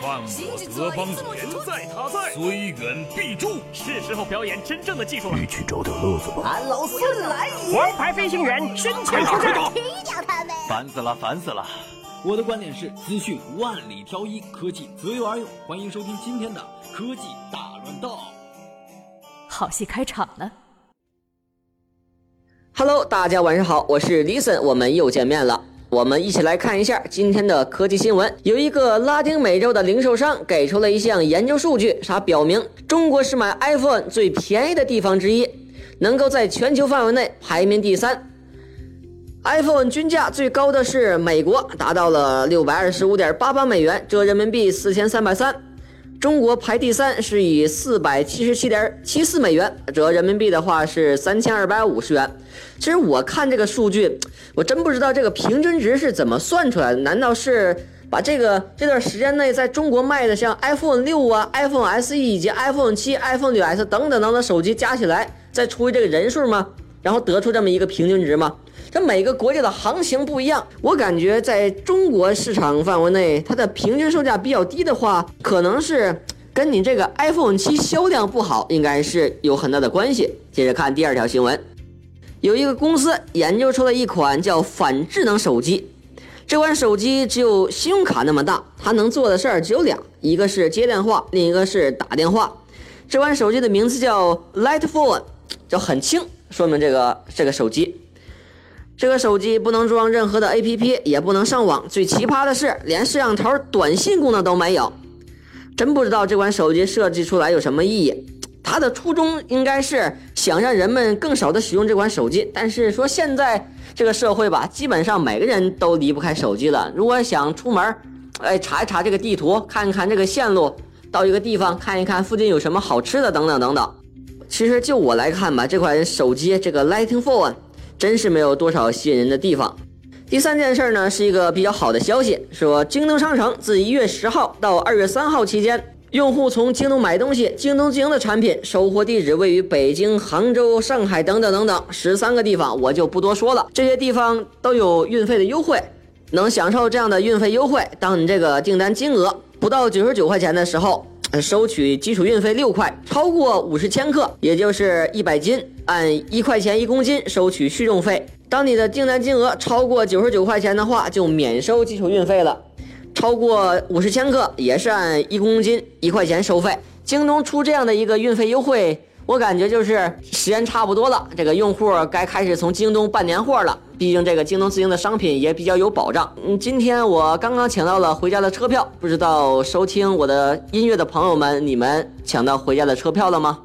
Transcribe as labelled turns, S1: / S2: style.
S1: 犯我德邦人在他在，虽远必诛。
S2: 是时候表演真正的技术了。
S3: 一起找点乐子吧。
S4: 俺老孙来也！
S2: 王牌飞行员身前出战，
S5: 踢掉他们！
S6: 烦死了，烦死了！
S7: 我的观点是：资讯万里挑一，科技择优而用。欢迎收听今天的科技大乱斗。
S8: 好戏开场了。
S4: Hello，大家晚上好，我是李森，我们又见面了。我们一起来看一下今天的科技新闻。有一个拉丁美洲的零售商给出了一项研究数据，啥表明中国是买 iPhone 最便宜的地方之一，能够在全球范围内排名第三。iPhone 均价最高的是美国，达到了六百二十五点八八美元，折人民币四千三百三。中国排第三，是以四百七十七点七四美元，折人民币的话是三千二百五十元。其实我看这个数据，我真不知道这个平均值是怎么算出来的？难道是把这个这段时间内在中国卖的像 iPhone 六啊、iPhone SE 以及 iPhone 七、iPhone 六 S 等等等等手机加起来，再除以这个人数吗？然后得出这么一个平均值吗？这每个国家的行情不一样，我感觉在中国市场范围内，它的平均售价比较低的话，可能是跟你这个 iPhone 七销量不好，应该是有很大的关系。接着看第二条新闻，有一个公司研究出了一款叫反智能手机，这款手机只有信用卡那么大，它能做的事儿只有俩，一个是接电话，另一个是打电话。这款手机的名字叫 Light Phone，叫很轻，说明这个这个手机。这个手机不能装任何的 APP，也不能上网。最奇葩的是，连摄像头、短信功能都没有。真不知道这款手机设计出来有什么意义。它的初衷应该是想让人们更少的使用这款手机，但是说现在这个社会吧，基本上每个人都离不开手机了。如果想出门，哎，查一查这个地图，看一看这个线路，到一个地方看一看附近有什么好吃的，等等等等。其实就我来看吧，这款手机这个 Lighting Phone。真是没有多少吸引人的地方。第三件事呢，是一个比较好的消息，说京东商城自一月十号到二月三号期间，用户从京东买东西，京东经营的产品收货地址位于北京、杭州、上海等等等等十三个地方，我就不多说了。这些地方都有运费的优惠，能享受这样的运费优惠。当你这个订单金额不到九十九块钱的时候，收取基础运费六块，超过五十千克，也就是一百斤，按一块钱一公斤收取续重费。当你的订单金额超过九十九块钱的话，就免收基础运费了。超过五十千克也是按一公斤一块钱收费。京东出这样的一个运费优惠，我感觉就是时间差不多了，这个用户该开始从京东办年货了。毕竟这个京东自营的商品也比较有保障。嗯，今天我刚刚抢到了回家的车票，不知道收听我的音乐的朋友们，你们抢到回家的车票了吗？